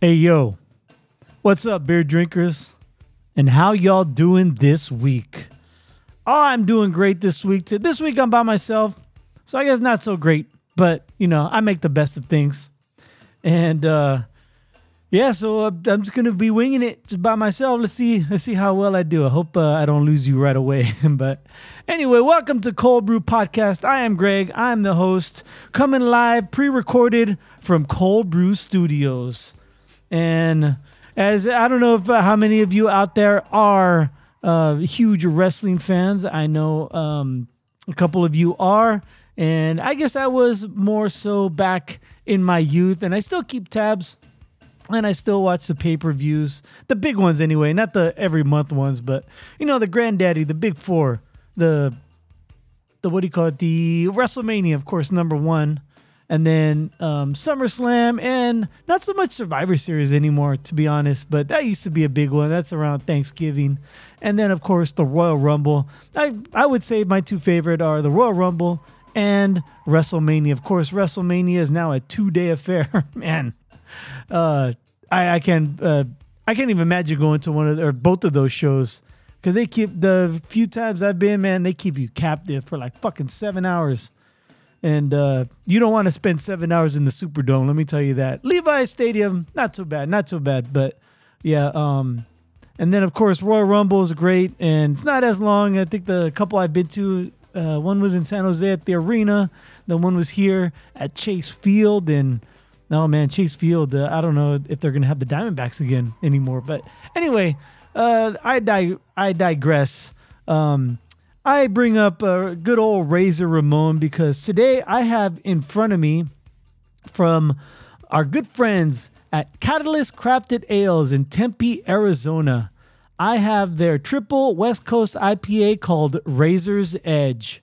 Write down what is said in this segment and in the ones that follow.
Hey yo, what's up, beer drinkers? And how y'all doing this week? Oh, I'm doing great this week. Too. This week I'm by myself, so I guess not so great. But you know, I make the best of things, and uh, yeah. So uh, I'm just gonna be winging it just by myself. Let's see. Let's see how well I do. I hope uh, I don't lose you right away. but anyway, welcome to Cold Brew Podcast. I am Greg. I'm the host, coming live, pre-recorded from Cold Brew Studios. And as I don't know if uh, how many of you out there are uh, huge wrestling fans. I know um, a couple of you are, and I guess I was more so back in my youth, and I still keep tabs. And I still watch the pay per views, the big ones anyway, not the every month ones, but you know the granddaddy, the big four, the the what do you call it, the WrestleMania, of course, number one, and then um, SummerSlam, and not so much Survivor Series anymore, to be honest. But that used to be a big one. That's around Thanksgiving, and then of course the Royal Rumble. I I would say my two favorite are the Royal Rumble and WrestleMania. Of course, WrestleMania is now a two day affair. Man, uh, I I can uh, I can't even imagine going to one of or both of those shows because they keep the few times I've been, man, they keep you captive for like fucking seven hours and uh, you don't want to spend seven hours in the Superdome. Let me tell you that. Levi's Stadium, not so bad, not so bad, but yeah. Um, and then of course Royal Rumble is great, and it's not as long. I think the couple I've been to, uh, one was in San Jose at the arena, the one was here at Chase Field, and no man, Chase Field. Uh, I don't know if they're gonna have the Diamondbacks again anymore, but anyway, uh, I di- I digress. Um, I bring up a good old Razor Ramon because today I have in front of me from our good friends at Catalyst Crafted Ales in Tempe, Arizona. I have their triple West Coast IPA called Razor's Edge.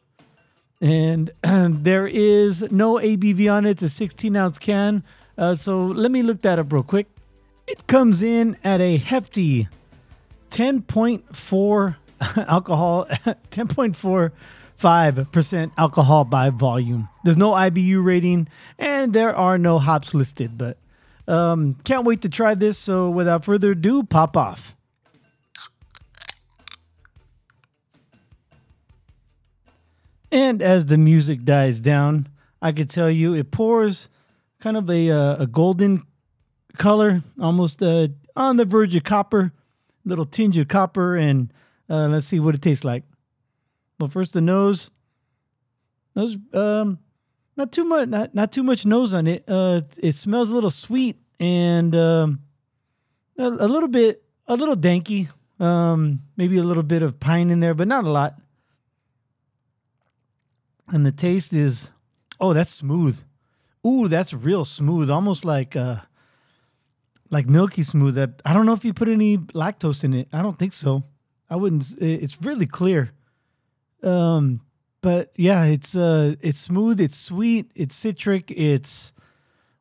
And there is no ABV on it. It's a 16 ounce can. Uh, so let me look that up real quick. It comes in at a hefty 10.4 alcohol, 10.45% alcohol by volume. There's no IBU rating and there are no hops listed, but um, can't wait to try this. So without further ado, pop off. And as the music dies down, I could tell you it pours kind of a, uh, a golden color, almost uh, on the verge of copper, little tinge of copper, and uh, let's see what it tastes like. Well, first the nose. Nose, um, not too much, not not too much nose on it. Uh, it smells a little sweet and um, a, a little bit, a little danky. Um, maybe a little bit of pine in there, but not a lot. And the taste is, oh, that's smooth. Ooh, that's real smooth, almost like uh, like milky smooth. That I don't know if you put any lactose in it. I don't think so. I wouldn't. It's really clear. Um, but yeah, it's uh, it's smooth. It's sweet. It's citric. It's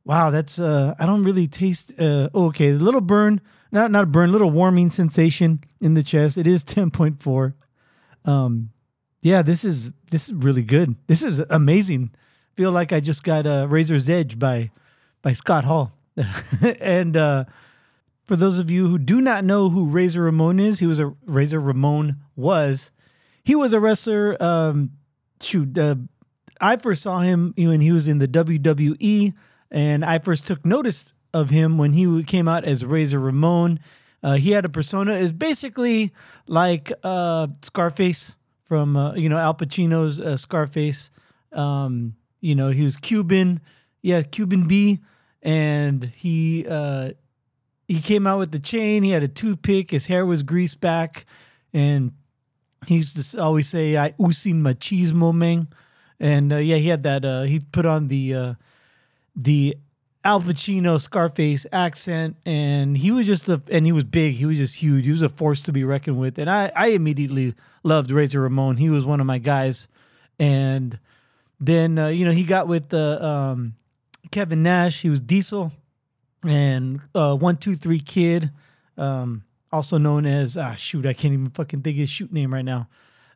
wow. That's uh, I don't really taste. Uh, oh, okay, a little burn. Not not a burn. Little warming sensation in the chest. It is ten point four. Um, yeah, this is this is really good. This is amazing. Feel like I just got a uh, Razor's Edge by by Scott Hall, and uh, for those of you who do not know who Razor Ramon is, he was a Razor Ramon was. He was a wrestler. Um, shoot, uh, I first saw him when he was in the WWE, and I first took notice of him when he came out as Razor Ramon. Uh, he had a persona is basically like uh, Scarface from uh, you know Al Pacino's uh, Scarface. Um, you know he was Cuban, yeah, Cuban B, and he uh, he came out with the chain. He had a toothpick. His hair was greased back, and he used to always say, "I usin machismo, man." And uh, yeah, he had that. Uh, he put on the uh, the Al Pacino Scarface accent, and he was just a and he was big. He was just huge. He was a force to be reckoned with. And I I immediately loved Razor Ramon. He was one of my guys. And then uh, you know he got with the um, Kevin Nash. He was Diesel and uh, one two three kid, um, also known as ah shoot, I can't even fucking think his shoot name right now.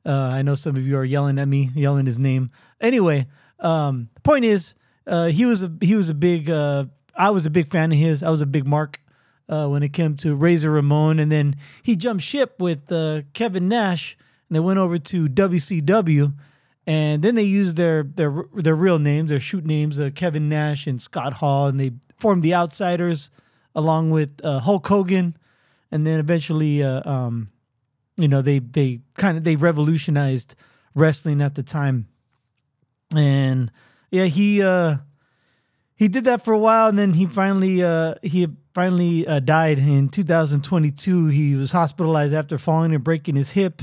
Uh, I know some of you are yelling at me, yelling his name. Anyway, um, the point is, uh, he was a he was a big. Uh, I was a big fan of his. I was a big Mark uh, when it came to Razor Ramon, and then he jumped ship with uh, Kevin Nash, and they went over to WCW, and then they used their their their real names, their shoot names, uh, Kevin Nash and Scott Hall, and they formed the Outsiders along with uh, Hulk Hogan, and then eventually, uh, um, you know, they they kind of they revolutionized wrestling at the time, and yeah, he uh, he did that for a while, and then he finally uh, he finally uh, died in 2022. He was hospitalized after falling and breaking his hip,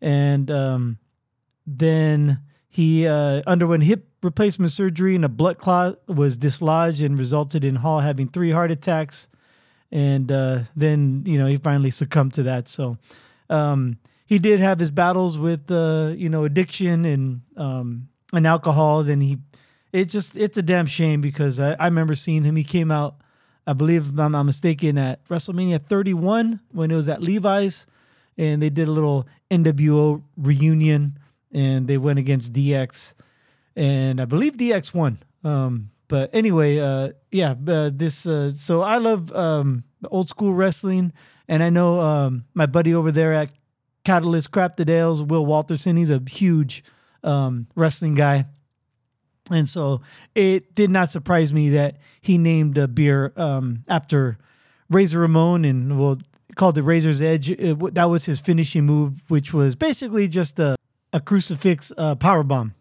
and um, then he uh, underwent hip replacement surgery, and a blood clot was dislodged and resulted in Hall having three heart attacks. And uh, then you know he finally succumbed to that. So um, he did have his battles with uh, you know addiction and um, and alcohol. Then he it just it's a damn shame because I, I remember seeing him. He came out, I believe if I'm not mistaken, at WrestleMania 31 when it was at Levi's, and they did a little NWO reunion, and they went against DX, and I believe DX won. Um, but anyway, uh, yeah, uh, this uh, so I love um, the old school wrestling, and I know um, my buddy over there at Catalyst Crafted Ales, Will Walterson. He's a huge um, wrestling guy and so it did not surprise me that he named a beer um, after Razor Ramon and well called the Razor's Edge. It, that was his finishing move, which was basically just a, a crucifix uh, power bomb.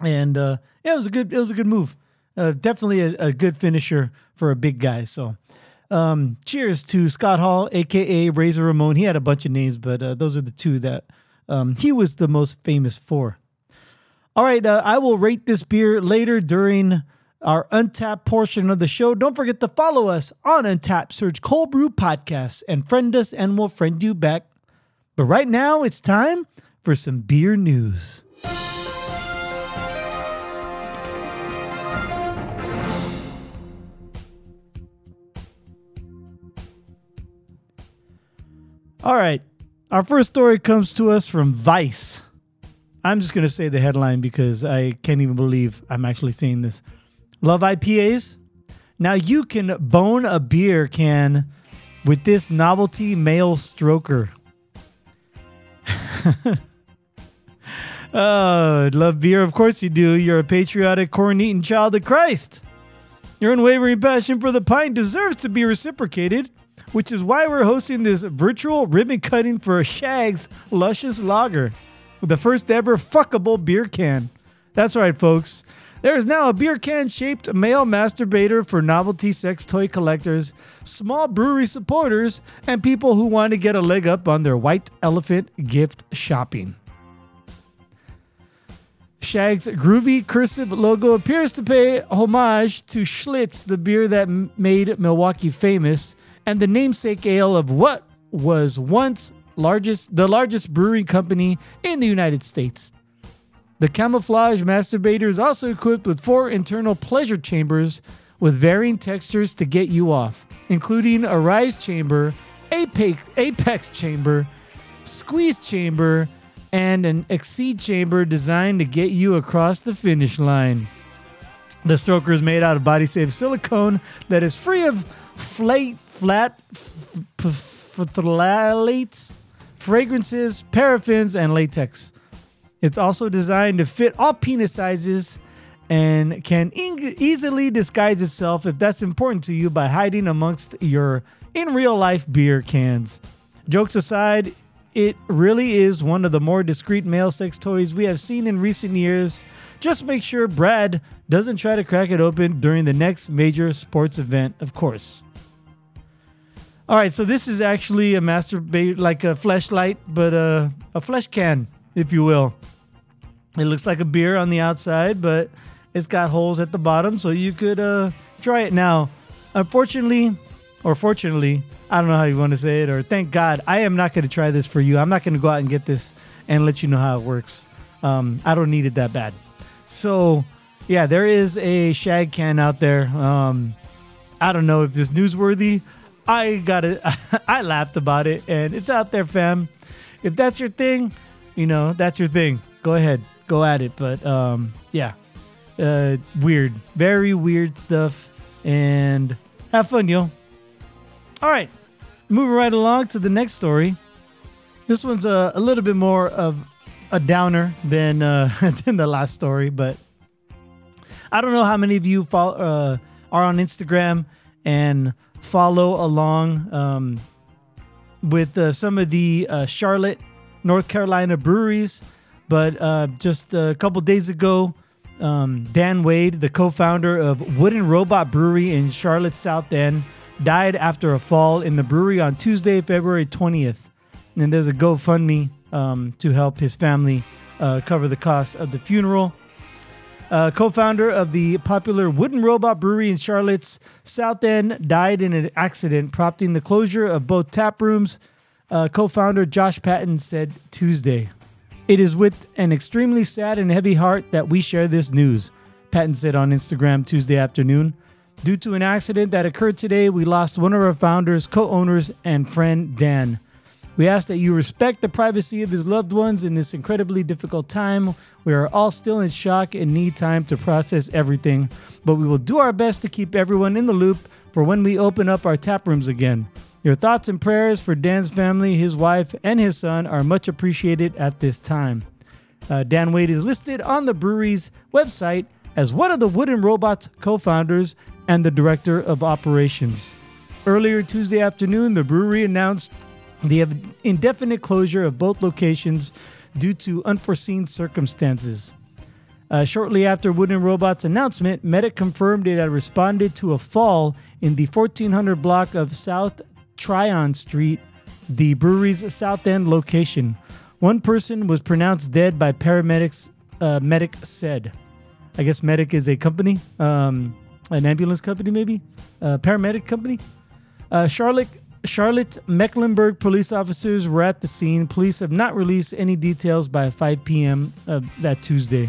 And uh, yeah, it was a good it was a good move. Uh, definitely a, a, good finisher for a big guy. So um, cheers to Scott Hall, aka Razor Ramon. He had a bunch of names, but uh, those are the two that um, he was the most famous for. All right, uh, I will rate this beer later during our Untappd portion of the show. Don't forget to follow us on Untappd. Search Cold Brew Podcast and friend us, and we'll friend you back. But right now, it's time for some beer news. All right, our first story comes to us from Vice. I'm just going to say the headline because I can't even believe I'm actually saying this. Love IPAs? Now you can bone a beer can with this novelty male stroker. oh, love beer? Of course you do. You're a patriotic, corn eating child of Christ. Your unwavering passion for the pint deserves to be reciprocated, which is why we're hosting this virtual ribbon cutting for Shag's Luscious Lager the first ever fuckable beer can. That's right, folks. There is now a beer can shaped male masturbator for novelty sex toy collectors, small brewery supporters, and people who want to get a leg up on their white elephant gift shopping. Shag's groovy cursive logo appears to pay homage to Schlitz, the beer that made Milwaukee famous, and the namesake ale of what was once largest the largest brewing company in the United States. The camouflage masturbator is also equipped with four internal pleasure chambers with varying textures to get you off, including a rise chamber, apex, apex chamber, squeeze chamber, and an exceed chamber designed to get you across the finish line. The stroker is made out of body safe silicone that is free of flat, flat, phthalates fragrances, paraffins, and latex. It's also designed to fit all penis sizes and can easily disguise itself if that's important to you by hiding amongst your in real life beer cans. Jokes aside, it really is one of the more discreet male sex toys we have seen in recent years. Just make sure Brad doesn't try to crack it open during the next major sports event, of course. All right, so this is actually a masturbate like a flashlight, but a a flesh can, if you will. It looks like a beer on the outside, but it's got holes at the bottom, so you could uh, try it now. Unfortunately, or fortunately, I don't know how you want to say it, or thank God, I am not going to try this for you. I'm not going to go out and get this and let you know how it works. Um, I don't need it that bad. So, yeah, there is a shag can out there. Um, I don't know if this is newsworthy. I got it. I laughed about it, and it's out there, fam. If that's your thing, you know that's your thing. Go ahead, go at it. But um, yeah, uh, weird, very weird stuff, and have fun, yo. All right, moving right along to the next story. This one's a, a little bit more of a downer than uh, than the last story, but I don't know how many of you follow, uh, are on Instagram and follow along um, with uh, some of the uh, Charlotte, North Carolina breweries. But uh, just a couple days ago, um, Dan Wade, the co-founder of Wooden Robot Brewery in Charlotte South End, died after a fall in the brewery on Tuesday, February 20th. And there's a GoFundMe um, to help his family uh, cover the costs of the funeral. Uh, co-founder of the popular Wooden Robot Brewery in Charlotte's South End died in an accident, prompting the closure of both tap rooms. Uh, co-founder Josh Patton said Tuesday. It is with an extremely sad and heavy heart that we share this news, Patton said on Instagram Tuesday afternoon. Due to an accident that occurred today, we lost one of our founders, co owners, and friend, Dan. We ask that you respect the privacy of his loved ones in this incredibly difficult time. We are all still in shock and need time to process everything, but we will do our best to keep everyone in the loop for when we open up our tap rooms again. Your thoughts and prayers for Dan's family, his wife, and his son are much appreciated at this time. Uh, Dan Wade is listed on the brewery's website as one of the Wooden Robots co founders and the director of operations. Earlier Tuesday afternoon, the brewery announced the indefinite closure of both locations due to unforeseen circumstances. Uh, shortly after Wooden Robot's announcement, Medic confirmed it had responded to a fall in the 1400 block of South Tryon Street, the brewery's South End location. One person was pronounced dead by paramedics, uh, Medic said. I guess Medic is a company. Um, an ambulance company, maybe a paramedic company. Uh, Charlotte Charlotte Mecklenburg police officers were at the scene. Police have not released any details by 5 p.m. that Tuesday.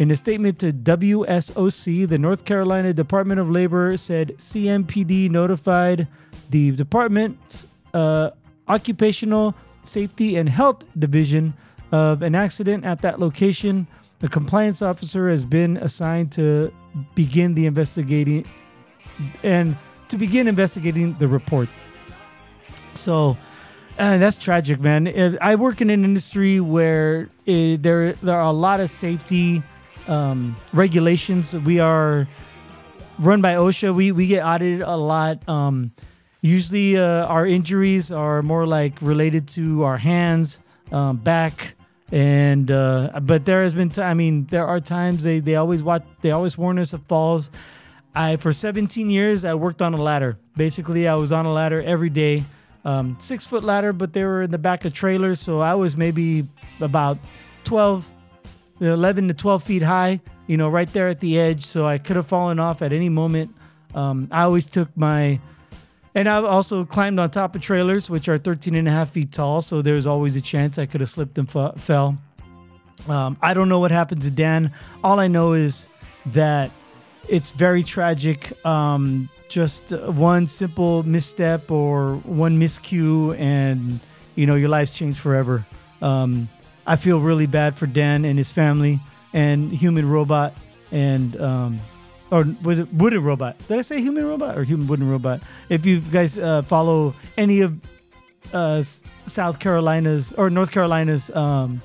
In a statement to WSOC, the North Carolina Department of Labor said CMPD notified the department's uh, Occupational Safety and Health Division of an accident at that location. A compliance officer has been assigned to begin the investigating and to begin investigating the report. So uh, that's tragic, man. I work in an industry where it, there there are a lot of safety um, regulations. We are run by OSHA. We we get audited a lot. Um, usually, uh, our injuries are more like related to our hands, um, back, and uh, but there has been t- I mean there are times they they always watch they always warn us of falls. I for 17 years i worked on a ladder. Basically i was on a ladder every day. Um, six foot ladder but they were in the back of trailers so i was maybe about 12 11 to 12 feet high you know right there at the edge so i could have fallen off at any moment. Um, i always took my and I've also climbed on top of trailers, which are 13 and a half feet tall. So there's always a chance I could have slipped and f- fell. Um, I don't know what happened to Dan. All I know is that it's very tragic. Um, just one simple misstep or one miscue, and you know your life's changed forever. Um, I feel really bad for Dan and his family and Human Robot and um, or was it wooden robot? Did I say human robot or human wooden robot? If you guys uh, follow any of uh, South Carolina's or North Carolina's um,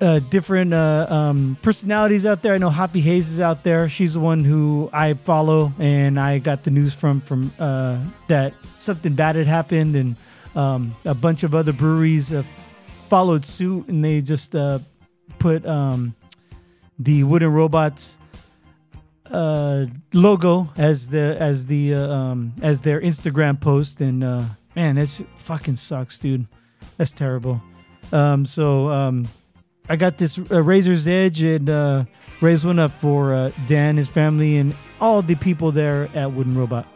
uh, different uh, um, personalities out there, I know Hoppy Hayes is out there. She's the one who I follow, and I got the news from from uh, that something bad had happened, and um, a bunch of other breweries followed suit, and they just uh, put um, the wooden robots uh, logo as the as the uh, um, as their Instagram post, and uh, man, that fucking sucks, dude. That's terrible. Um, so um, I got this uh, Razor's Edge and uh, raise one up for uh, Dan, his family, and all the people there at Wooden Robot.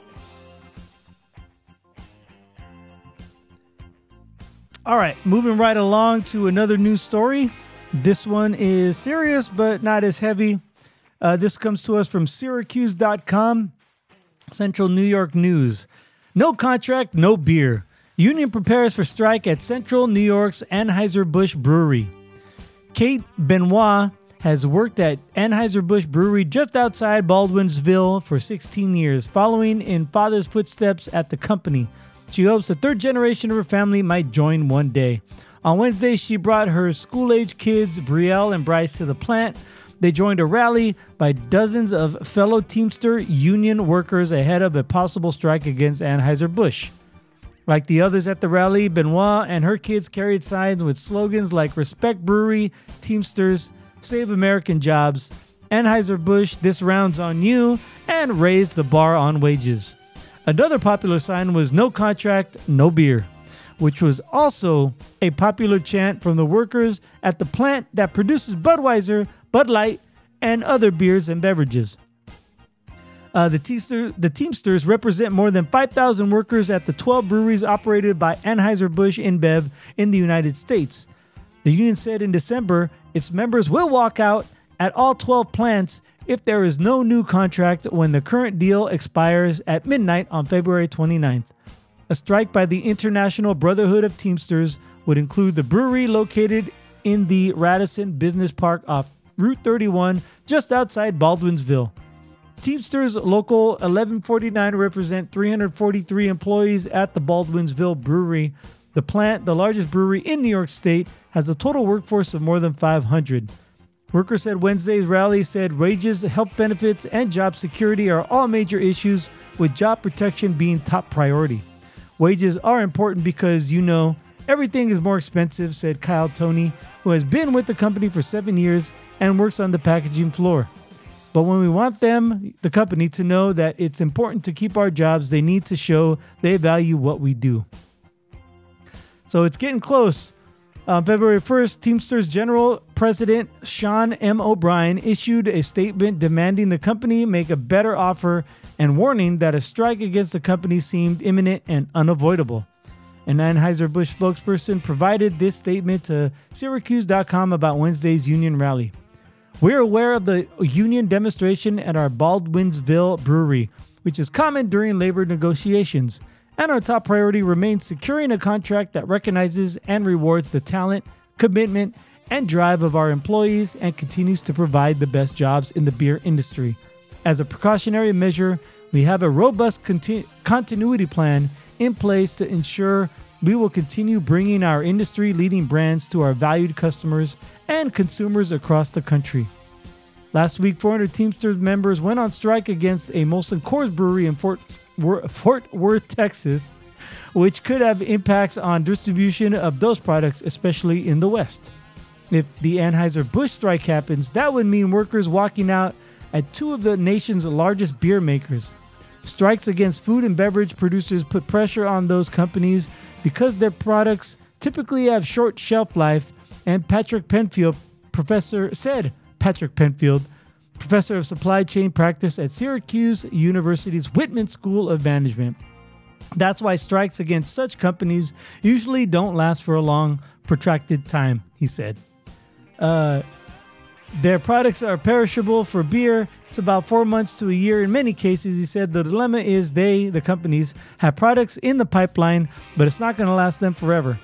All right, moving right along to another news story. This one is serious, but not as heavy. Uh, this comes to us from Syracuse.com, Central New York News. No contract, no beer. Union prepares for strike at Central New York's Anheuser-Busch Brewery. Kate Benoit has worked at Anheuser-Busch Brewery just outside Baldwinsville for 16 years, following in father's footsteps at the company. She hopes the third generation of her family might join one day. On Wednesday, she brought her school age kids, Brielle and Bryce, to the plant. They joined a rally by dozens of fellow Teamster union workers ahead of a possible strike against Anheuser-Busch. Like the others at the rally, Benoit and her kids carried signs with slogans like Respect Brewery, Teamsters, Save American Jobs, Anheuser-Busch, This Round's on You, and Raise the Bar on Wages. Another popular sign was No Contract, No Beer, which was also a popular chant from the workers at the plant that produces Budweiser, Bud Light, and other beers and beverages. Uh, the, the Teamsters represent more than 5,000 workers at the 12 breweries operated by Anheuser-Busch InBev in the United States. The union said in December its members will walk out at all 12 plants if there is no new contract when the current deal expires at midnight on February 29th. A strike by the International Brotherhood of Teamsters would include the brewery located in the Radisson Business Park off Route 31 just outside Baldwinsville. Teamsters Local 1149 represent 343 employees at the Baldwinsville Brewery. The plant, the largest brewery in New York State, has a total workforce of more than 500. Workers said Wednesday's rally said wages, health benefits, and job security are all major issues, with job protection being top priority. Wages are important because, you know, everything is more expensive, said Kyle Tony, who has been with the company for seven years and works on the packaging floor. But when we want them, the company, to know that it's important to keep our jobs, they need to show they value what we do. So it's getting close. On February 1st, Teamsters General President Sean M. O'Brien issued a statement demanding the company make a better offer and warning that a strike against the company seemed imminent and unavoidable. An Anheuser-Busch spokesperson provided this statement to Syracuse.com about Wednesday's union rally. We're aware of the union demonstration at our Baldwinsville brewery, which is common during labor negotiations, and our top priority remains securing a contract that recognizes and rewards the talent, commitment, and drive of our employees and continues to provide the best jobs in the beer industry. As a precautionary measure, we have a robust conti- continuity plan in place to ensure we will continue bringing our industry leading brands to our valued customers and consumers across the country. Last week, 400 Teamsters members went on strike against a Molson Coors brewery in Fort, Fort Worth, Texas, which could have impacts on distribution of those products, especially in the West. If the Anheuser-Busch strike happens, that would mean workers walking out at two of the nation's largest beer makers. Strikes against food and beverage producers put pressure on those companies because their products typically have short shelf life, and Patrick Penfield, professor, said Patrick Penfield, professor of supply chain practice at Syracuse University's Whitman School of Management. That's why strikes against such companies usually don't last for a long, protracted time, he said. Uh, their products are perishable for beer. It's about four months to a year. In many cases, he said the dilemma is they, the companies, have products in the pipeline, but it's not going to last them forever.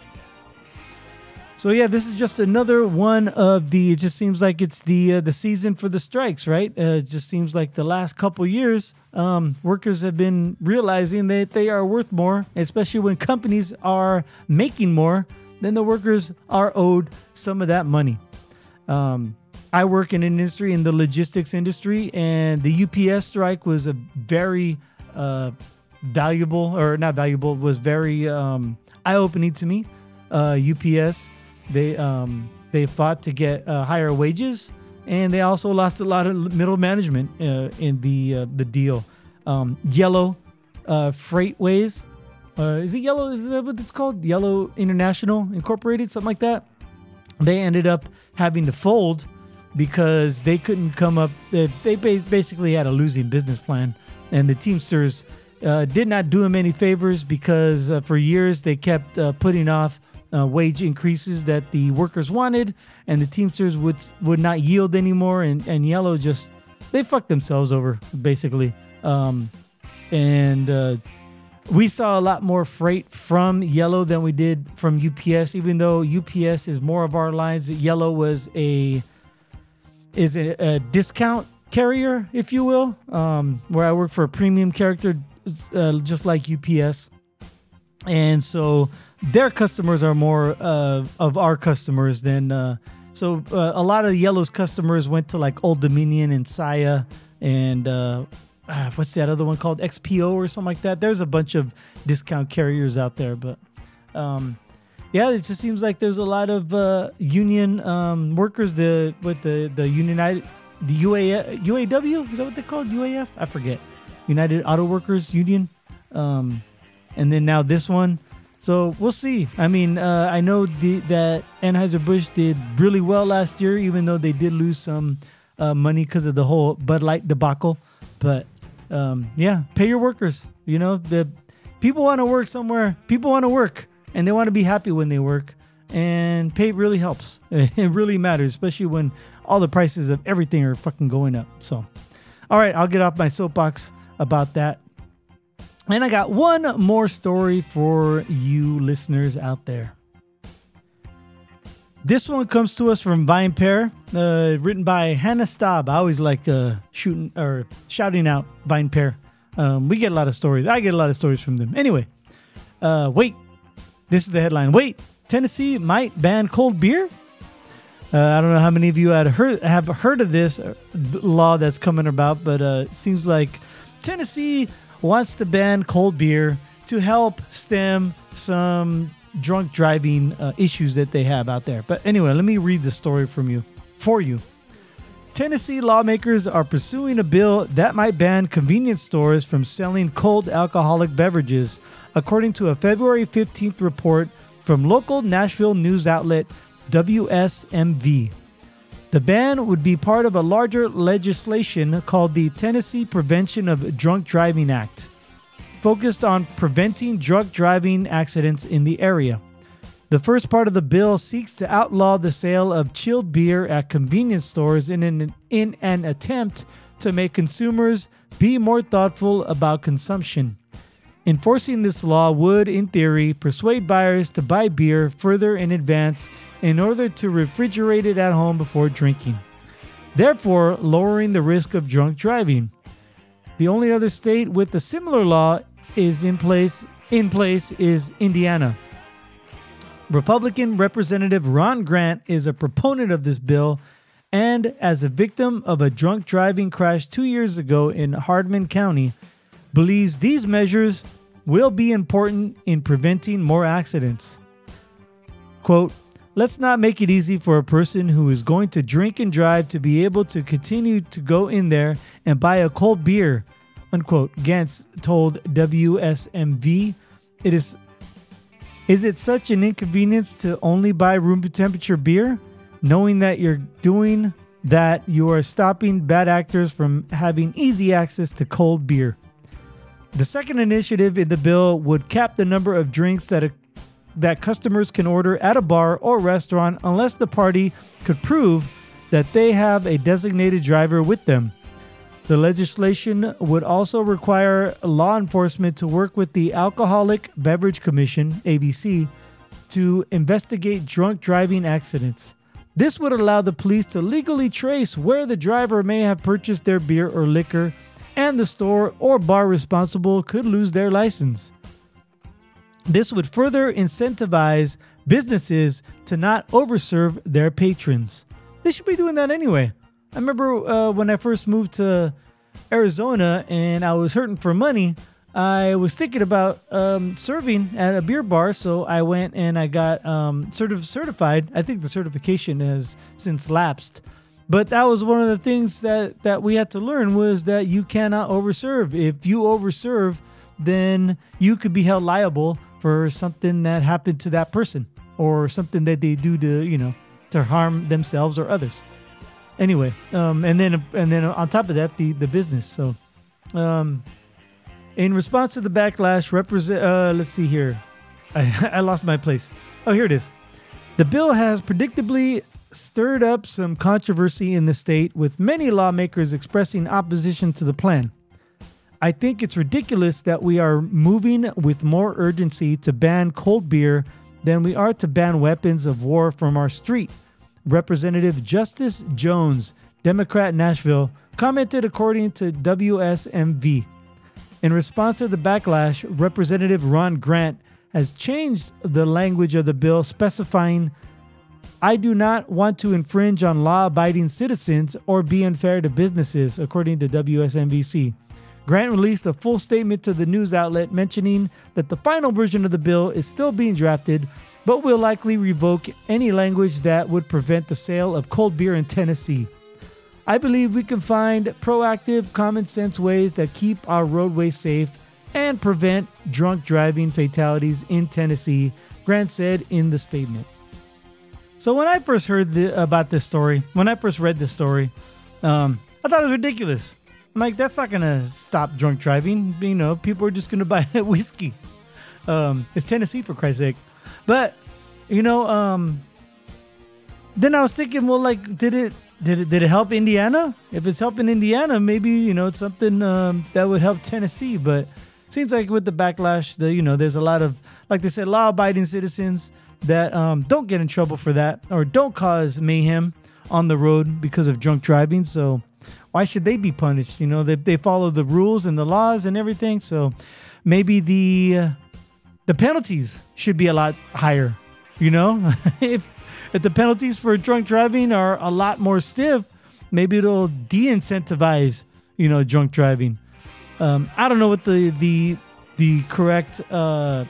So yeah, this is just another one of the. It just seems like it's the uh, the season for the strikes, right? Uh, it just seems like the last couple years, um, workers have been realizing that they are worth more, especially when companies are making more. Then the workers are owed some of that money. Um, I work in an industry in the logistics industry, and the UPS strike was a very uh, valuable, or not valuable, was very um, eye-opening to me. Uh, UPS, they um, they fought to get uh, higher wages, and they also lost a lot of middle management uh, in the uh, the deal. Um, Yellow uh, Freightways, is it Yellow? Is that what it's called? Yellow International Incorporated, something like that. They ended up having to fold because they couldn't come up. They, basically had a losing business plan, and the Teamsters uh, did not do them any favors because uh, for years they kept uh, putting off uh, wage increases that the workers wanted, and the Teamsters would would not yield anymore. And, and Yellow just they fucked themselves over basically, um, and uh, we saw a lot more freight from Yellow than we did from UPS. Even though UPS is more of our lines, Yellow was a is a, a discount carrier, if you will, um, where I work for a premium character, uh, just like UPS. And so their customers are more uh, of our customers than. Uh, so uh, a lot of Yellow's customers went to like Old Dominion and Saia and uh, ah, what's that other one called XPO or something like that. There's a bunch of discount carriers out there, but um, yeah, it just seems like there's a lot of uh, union um, workers. The with the the United the UA, UAW is that what they called UAF? I forget. United Auto Workers Union, um, and then now this one. So we'll see. I mean, uh, I know the, that Anheuser Busch did really well last year, even though they did lose some uh, money because of the whole Bud Light debacle. But um, yeah, pay your workers. You know, the people want to work somewhere. People want to work, and they want to be happy when they work. And pay really helps. It really matters, especially when all the prices of everything are fucking going up. So, all right, I'll get off my soapbox about that. And I got one more story for you listeners out there. This one comes to us from VinePair, uh, written by Hannah Staub. I always like uh, shooting or shouting out VinePair. Um, we get a lot of stories. I get a lot of stories from them. Anyway, uh, wait. This is the headline. Wait, Tennessee might ban cold beer. Uh, I don't know how many of you had heard have heard of this uh, law that's coming about, but uh, it seems like Tennessee wants to ban cold beer to help stem some drunk driving uh, issues that they have out there. But anyway, let me read the story from you for you. Tennessee lawmakers are pursuing a bill that might ban convenience stores from selling cold alcoholic beverages, according to a February 15th report from local Nashville news outlet WSMV. The ban would be part of a larger legislation called the Tennessee Prevention of Drunk Driving Act, focused on preventing drunk driving accidents in the area. The first part of the bill seeks to outlaw the sale of chilled beer at convenience stores in an, in an attempt to make consumers be more thoughtful about consumption. Enforcing this law would, in theory, persuade buyers to buy beer further in advance in order to refrigerate it at home before drinking, therefore, lowering the risk of drunk driving. The only other state with a similar law is in place in place is Indiana. Republican Representative Ron Grant is a proponent of this bill and as a victim of a drunk driving crash 2 years ago in Hardeman County believes these measures will be important in preventing more accidents. Quote, Let's not make it easy for a person who is going to drink and drive to be able to continue to go in there and buy a cold beer, unquote. Gantz told WSMV. It is is it such an inconvenience to only buy room temperature beer, knowing that you're doing that you are stopping bad actors from having easy access to cold beer? The second initiative in the bill would cap the number of drinks that a, that customers can order at a bar or restaurant unless the party could prove that they have a designated driver with them. The legislation would also require law enforcement to work with the Alcoholic Beverage Commission, ABC, to investigate drunk driving accidents. This would allow the police to legally trace where the driver may have purchased their beer or liquor and the store or bar responsible could lose their license. This would further incentivize businesses to not overserve their patrons. They should be doing that anyway. I remember uh, when I first moved to Arizona and I was hurting for money. I was thinking about um, serving at a beer bar, so I went and I got um, sort of certified. I think the certification has since lapsed, but that was one of the things that that we had to learn was that you cannot overserve. If you overserve, then you could be held liable for something that happened to that person or something that they do to you know to harm themselves or others. Anyway, um, and then and then on top of that, the the business. So, um, in response to the backlash, represent. Uh, let's see here. I, I lost my place. Oh, here it is. The bill has predictably stirred up some controversy in the state, with many lawmakers expressing opposition to the plan. I think it's ridiculous that we are moving with more urgency to ban cold beer than we are to ban weapons of war from our street. Representative Justin Jones, Democrat Nashville, commented according to WSMV. In response to the backlash, Representative Ron Grant has changed the language of the bill, specifying I do not want to infringe on law abiding citizens or be unfair to businesses, according to WSNBC. Grant released a full statement to the news outlet mentioning that the final version of the bill is still being drafted, but will likely revoke any language that would prevent the sale of cold beer in Tennessee. I believe we can find proactive, common sense ways that keep our roadways safe and prevent drunk driving fatalities in Tennessee, Grant said in the statement. So when I first heard the, about this story, when I first read this story, um, I thought it was ridiculous. I'm like, that's not gonna stop drunk driving. You know, people are just gonna buy whiskey. Um, it's Tennessee for Christ's sake. But you know, um, then I was thinking, well, like, did it did it did it help Indiana? If it's helping Indiana, maybe you know it's something um, that would help Tennessee. But seems like with the backlash, the you know there's a lot of like they said, law-abiding citizens that um, don't get in trouble for that or don't cause mayhem on the road because of drunk driving. So why should they be punished? You know, they, they follow the rules and the laws and everything. So maybe the uh, the penalties should be a lot higher. You know, if if the penalties for drunk driving are a lot more stiff, maybe it'll de-incentivize you know drunk driving. Um, I don't know what the the the correct uh,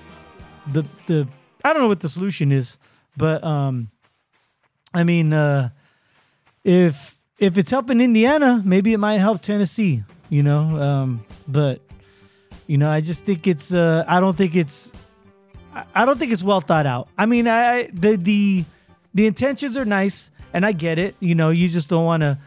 the the I don't know what the solution is, but um, I mean, uh, if if it's helping Indiana, maybe it might help Tennessee, you know. Um, but you know, I just think it's uh, I don't think it's I don't think it's well thought out. I mean, I the the the intentions are nice, and I get it. You know, you just don't want to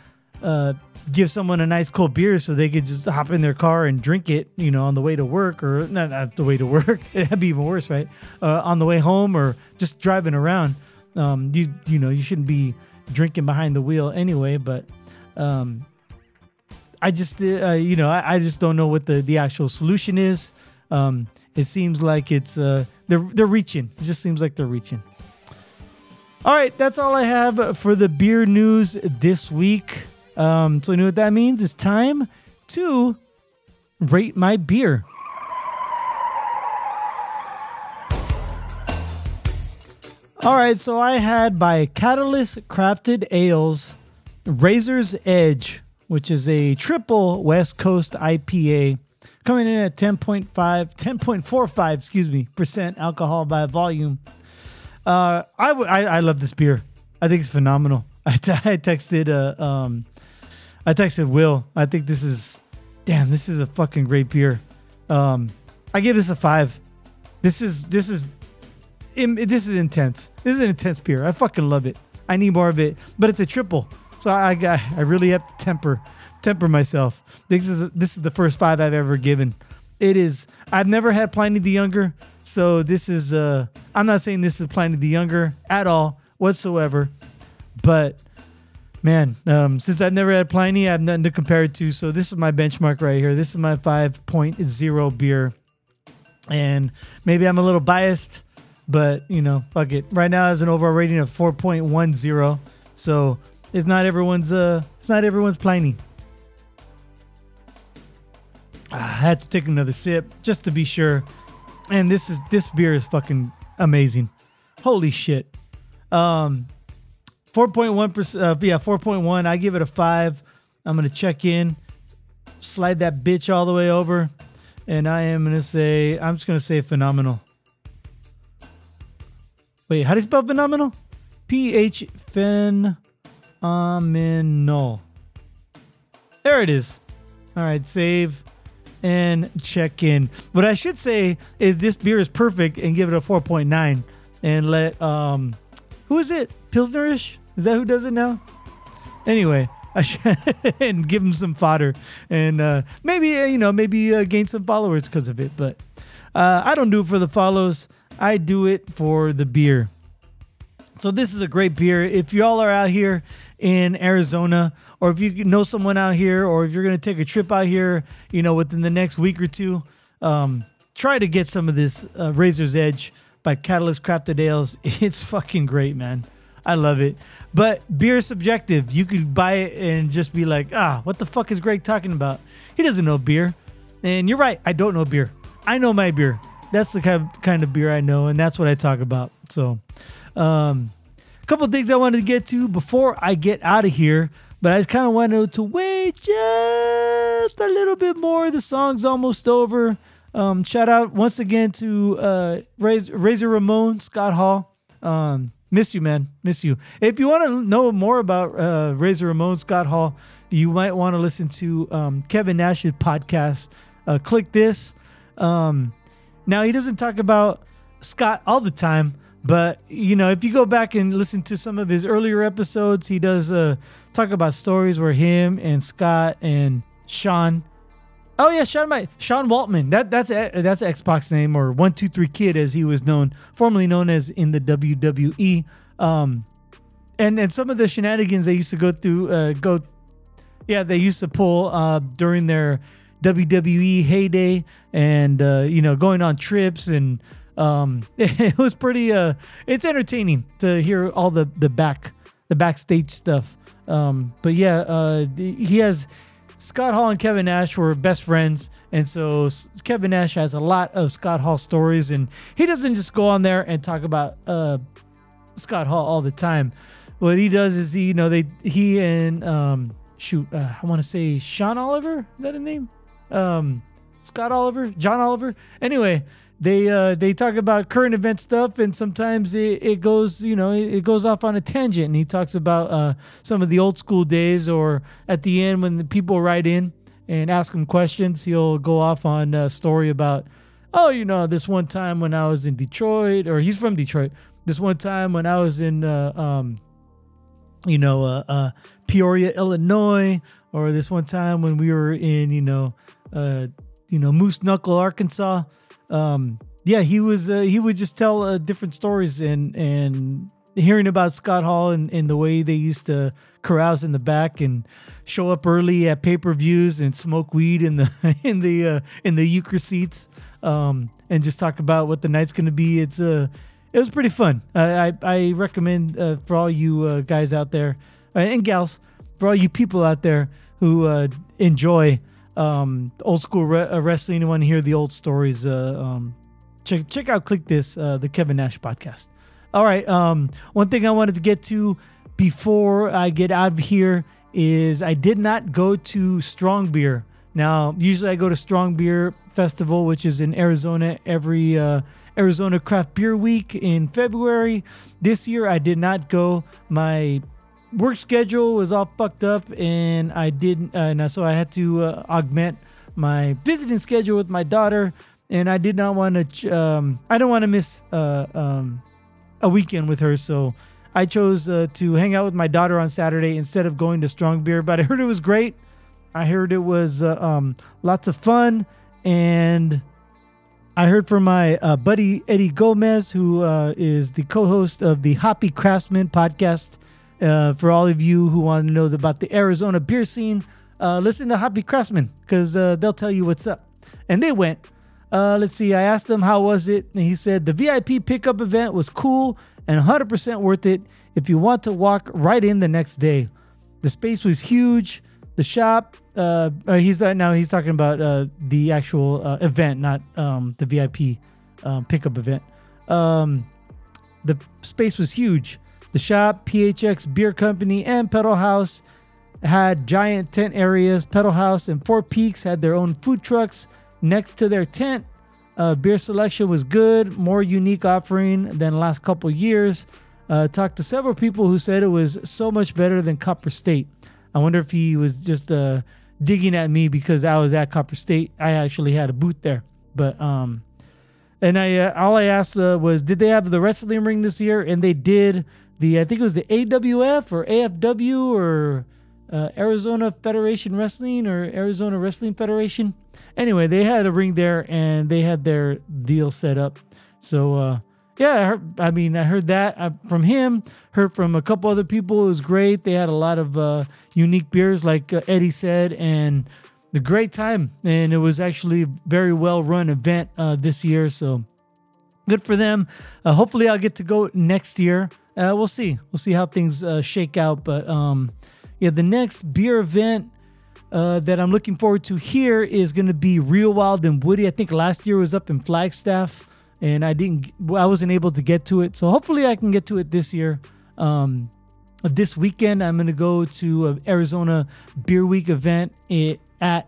uh, give someone a nice cold beer so they could just hop in their car and drink it. You know, on the way to work or not, not the way to work. It'd be even worse, right? Uh, on the way home or just driving around. Um, you you know, you shouldn't be drinking behind the wheel anyway. But um, I just, uh, you know, I, I, just don't know what the, the actual solution is. Um, it seems like it's uh, they're they're reaching. It just seems like they're reaching. All right, that's all I have for the beer news this week. Um, so you know what that means? It's time to rate my beer. All right, so I had by Catalyst Crafted Ales Razor's Edge, which is a triple West Coast IPA, coming in at 10.5, 10.45, excuse me, percent alcohol by volume. Uh, I, w- I, I love this beer. I think it's phenomenal. I, t- I texted uh, um, I texted Will. I think this is, damn, this is a fucking great beer. Um, I give this a five. This is this is this is intense. This is an intense beer. I fucking love it. I need more of it, but it's a triple, so I got I really have to temper temper myself. This is this is the first five I've ever given. It is. I've never had Pliny the Younger, so this is. Uh, I'm not saying this is Pliny the Younger at all whatsoever, but man, um, since I've never had Pliny, I have nothing to compare it to. So this is my benchmark right here. This is my 5.0 beer, and maybe I'm a little biased but you know, fuck it. Right now, has an overall rating of 4.10. So it's not everyone's. Uh, it's not everyone's Pliny. I had to take another sip just to be sure. And this is this beer is fucking amazing. Holy shit. Um, 4.1 percent. Uh, yeah, 4.1. I give it a five. I'm gonna check in, slide that bitch all the way over, and I am gonna say I'm just gonna say phenomenal. Wait, how do you spell phenomenal? P H. There it is. All right, save and check in. What I should say is this beer is perfect and give it a 4.9 and let um who is it? Pilsnerish? Is that who does it now? Anyway, I should and give him some fodder and uh, maybe uh, you know maybe uh, gain some followers because of it. But uh, I don't do it for the follows. I do it for the beer. So this is a great beer. If y'all are out here in Arizona, or if you know someone out here, or if you're gonna take a trip out here, you know, within the next week or two, um, try to get some of this uh, Razor's Edge by Catalyst Crafted Ales. It's fucking great, man. I love it. But beer is subjective. You could buy it and just be like, ah, what the fuck is Greg talking about? He doesn't know beer. And you're right. I don't know beer. I know my beer. That's the kind of, kind of beer I know, and that's what I talk about. So, um, a couple things I wanted to get to before I get out of here, but I just kind of wanted to wait just a little bit more. The song's almost over. Um, shout out once again to uh, Razor, Razor Ramon, Scott Hall. Um, miss you, man. Miss you. If you want to know more about uh, Razor Ramon, Scott Hall, you might want to listen to um, Kevin Nash's podcast. Uh, Kliq This. Um, now he doesn't talk about Scott all the time, but you know if you go back and listen to some of his earlier episodes, he does uh, talk about stories where him and Scott and Sean. Oh yeah, Sean my Sean Waltman. That that's that's X-Pac name or one two three kid as he was known, formerly known as in the WWE. Um, and and some of the shenanigans they used to go through, uh, go, yeah, they used to pull uh, during their WWE heyday, and uh, you know, going on trips and um, it was pretty. Uh, it's entertaining to hear all the the back the backstage stuff. Um, but yeah, uh, he has Scott Hall and Kevin Nash were best friends, and so Kevin Nash has a lot of Scott Hall stories, and he doesn't just go on there and talk about uh, Scott Hall all the time. What he does is he, you know, they he and um, shoot, uh, I want to say Sean Oliver. Is that a name? um, Scott Oliver, John Oliver. Anyway, they uh, they talk about current event stuff, and sometimes it, it goes you know it goes off on a tangent. And he talks about uh, some of the old school days, or at the end when the people write in and ask him questions, he'll go off on a story about oh you know this one time when I was in Detroit, or he's from Detroit. This one time when I was in uh, um, you know uh, uh, Peoria, Illinois, or this one time when we were in you know uh, you know, Moose Knuckle, Arkansas. Um, yeah, he was uh, he would just tell uh, different stories and and hearing about Scott Hall and, and the way they used to carouse in the back and show up early at pay per views and smoke weed in the in the uh, in the euchre seats um, and just talk about what the night's going to be. It's uh, it was pretty fun. I I, I recommend uh, for all you uh, guys out there uh, and gals, for all you people out there who uh, enjoy um, old school re- uh, wrestling want hear the old stories, uh, um, check check out Kliq This uh, the Kevin Nash podcast. All right, um, one thing I wanted to get to before I get out of here is I did not go to Strong Beer. Now, usually I go to Strong Beer Festival, which is in Arizona every uh, Arizona Craft Beer Week in February. This year I did not go. My work schedule was all fucked up, and I didn't, uh, and so I had to uh, augment my visiting schedule with my daughter, and I did not want to. Um, I don't want to miss uh, um, a weekend with her, so I chose uh, to hang out with my daughter on Saturday instead of going to Strong Beer. But I heard it was great. I heard it was uh, um, lots of fun, and I heard from my uh, buddy Eddie Gomez, who uh, is the co-host of the Hoppy Craftsman podcast. Uh, for all of you who want to know about the Arizona beer scene, uh, listen to Hoppy Craftsman because uh, they'll tell you what's up. And they went. Uh, let's see. I asked him how was it, and he said the VIP pickup event was cool and 100% worth it if you want to walk right in the next day. The space was huge. The shop. Uh, he's now he's talking about the actual event, not um, the VIP pickup event. Um, the space was huge. The shop, PHX Beer Company, and Pedal Haus had giant tent areas. Pedal Haus and Four Peaks had their own food trucks next to their tent. Uh, beer selection was good, more unique offering than last couple years. Uh, talked to several people who said it was so much better than Copper State. I wonder if he was just uh, digging at me because I was at Copper State. I actually had a booth there, but um, and I uh, all I asked uh, was, did they have the wrestling ring this year? And they did the I think it was the AWF or AFW or uh, Arizona Federation Wrestling or Arizona Wrestling Federation. Anyway, they had a ring there and they had their deal set up. So uh, yeah, I, heard, I, mean, I heard that uh, from him. Heard from a couple other people. It was great. They had a lot of uh, unique beers, like uh, Eddie said, and the great time. And it was actually a very well run event uh, this year. So good for them. hopefully, I'll get to go next year uh, we'll see. We'll see how things uh, shake out. But um, yeah, the next beer event uh, that I'm looking forward to here is going to be Real Wild and Woody. I think last year was up in Flagstaff, and I didn't, I wasn't able to get to it. So hopefully I can get to it this year. Um, this weekend I'm going to go to an Arizona Beer Week event at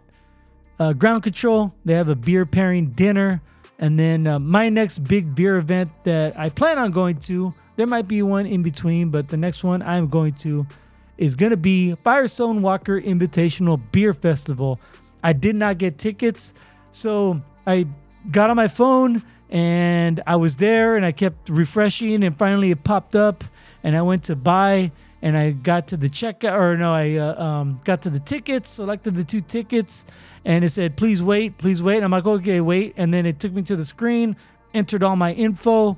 uh, Ground Control. They have a beer pairing dinner. And then uh, my next big beer event that I plan on going to, there might be one in between, but the next one I'm going to is going to be Firestone Walker Invitational Beer Festival. I did not get tickets, so I got on my phone and I was there and I kept refreshing and finally it popped up and I went to buy and I got to the checkout or no, I uh, um, got to the tickets, selected the two tickets, and it said, please wait, please wait. And I'm like, okay, wait. And then it took me to the screen, entered all my info,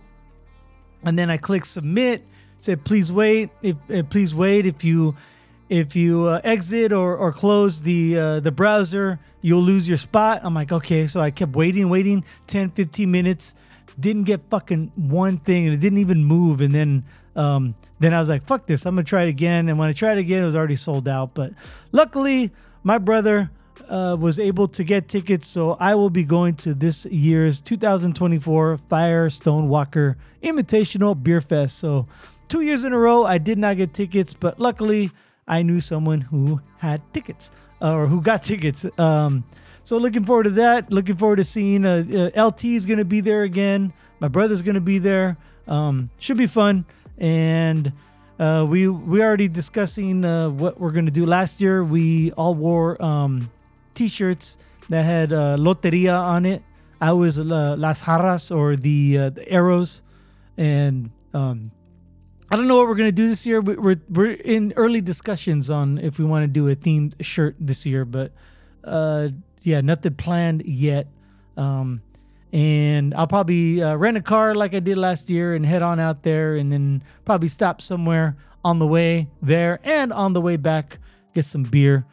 and then I click submit. Said, please wait. If uh, please wait. If you if you uh, exit or, or close the uh, the browser, you'll lose your spot. I'm like, okay. So I kept waiting, waiting 10, 15 minutes. Didn't get fucking one thing, and it didn't even move. And then um, then I was like, fuck this. I'm gonna try it again. And when I tried again, it was already sold out. But luckily, my brother uh, was able to get tickets, so I will be going to this year's 2024 Firestone Walker Invitational Beer Fest. So, two years in a row, I did not get tickets, but luckily, I knew someone who had tickets uh, or who got tickets. Um, so, looking forward to that. Looking forward to seeing uh, uh LT is going to be there again. My brother's going to be there. Um, should be fun. And uh, we we already discussing uh, what we're gonna do. Last year, we all wore um, T-shirts that had uh, loteria on it. I was uh, Las Jaras or the, uh, the arrows, and um, I don't know what we're gonna do this year. We're we're in early discussions on if we want to do a themed shirt this year, but uh, yeah, nothing planned yet. Um, and I'll probably uh, rent a car like I did last year and head on out there, and then probably stop somewhere on the way there and on the way back, get some beer.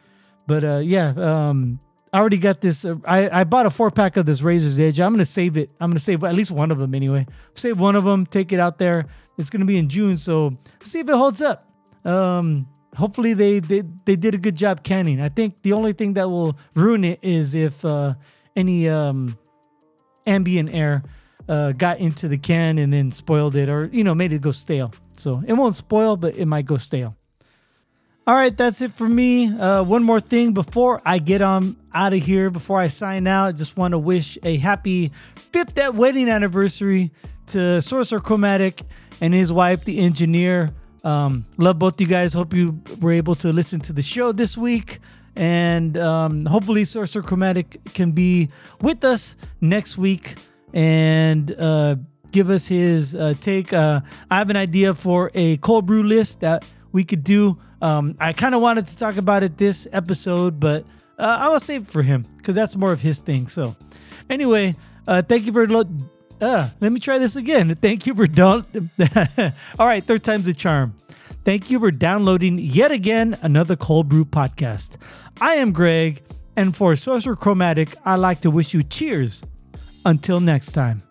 But uh, yeah, um, I already got this. Uh, I, I bought a four pack of this Razor's Edge. I'm gonna save it. I'm gonna save at least one of them anyway. Save one of them, take it out there. It's gonna be in June, so see if it holds up. Um, hopefully they, they they did a good job canning. I think the only thing that will ruin it is if uh, any um, ambient air uh, got into the can and then spoiled it, or you know made it go stale. So it won't spoil, but it might go stale. All right, that's it for me. Uh, one more thing before I get on out of here, before I sign out, just want to wish a happy fifth wedding anniversary to Sorcerer Chromatic and his wife, the engineer. Um, love both you guys. Hope you were able to listen to the show this week. And um, hopefully, Sorcerer Chromatic can be with us next week and uh, give us his uh, take. Uh, I have an idea for a cold brew list that we could do. Um, I kind of wanted to talk about it this episode, but uh, I will save it for him because that's more of his thing. So, anyway, uh, thank you for. Lo- uh, let me try this again. Thank you for don't. All right, third time's a charm. Thank you for downloading yet again another Cold Brew podcast. I am Greg, and for Sorcerer Chromatic, I'd like to wish you cheers. Until next time.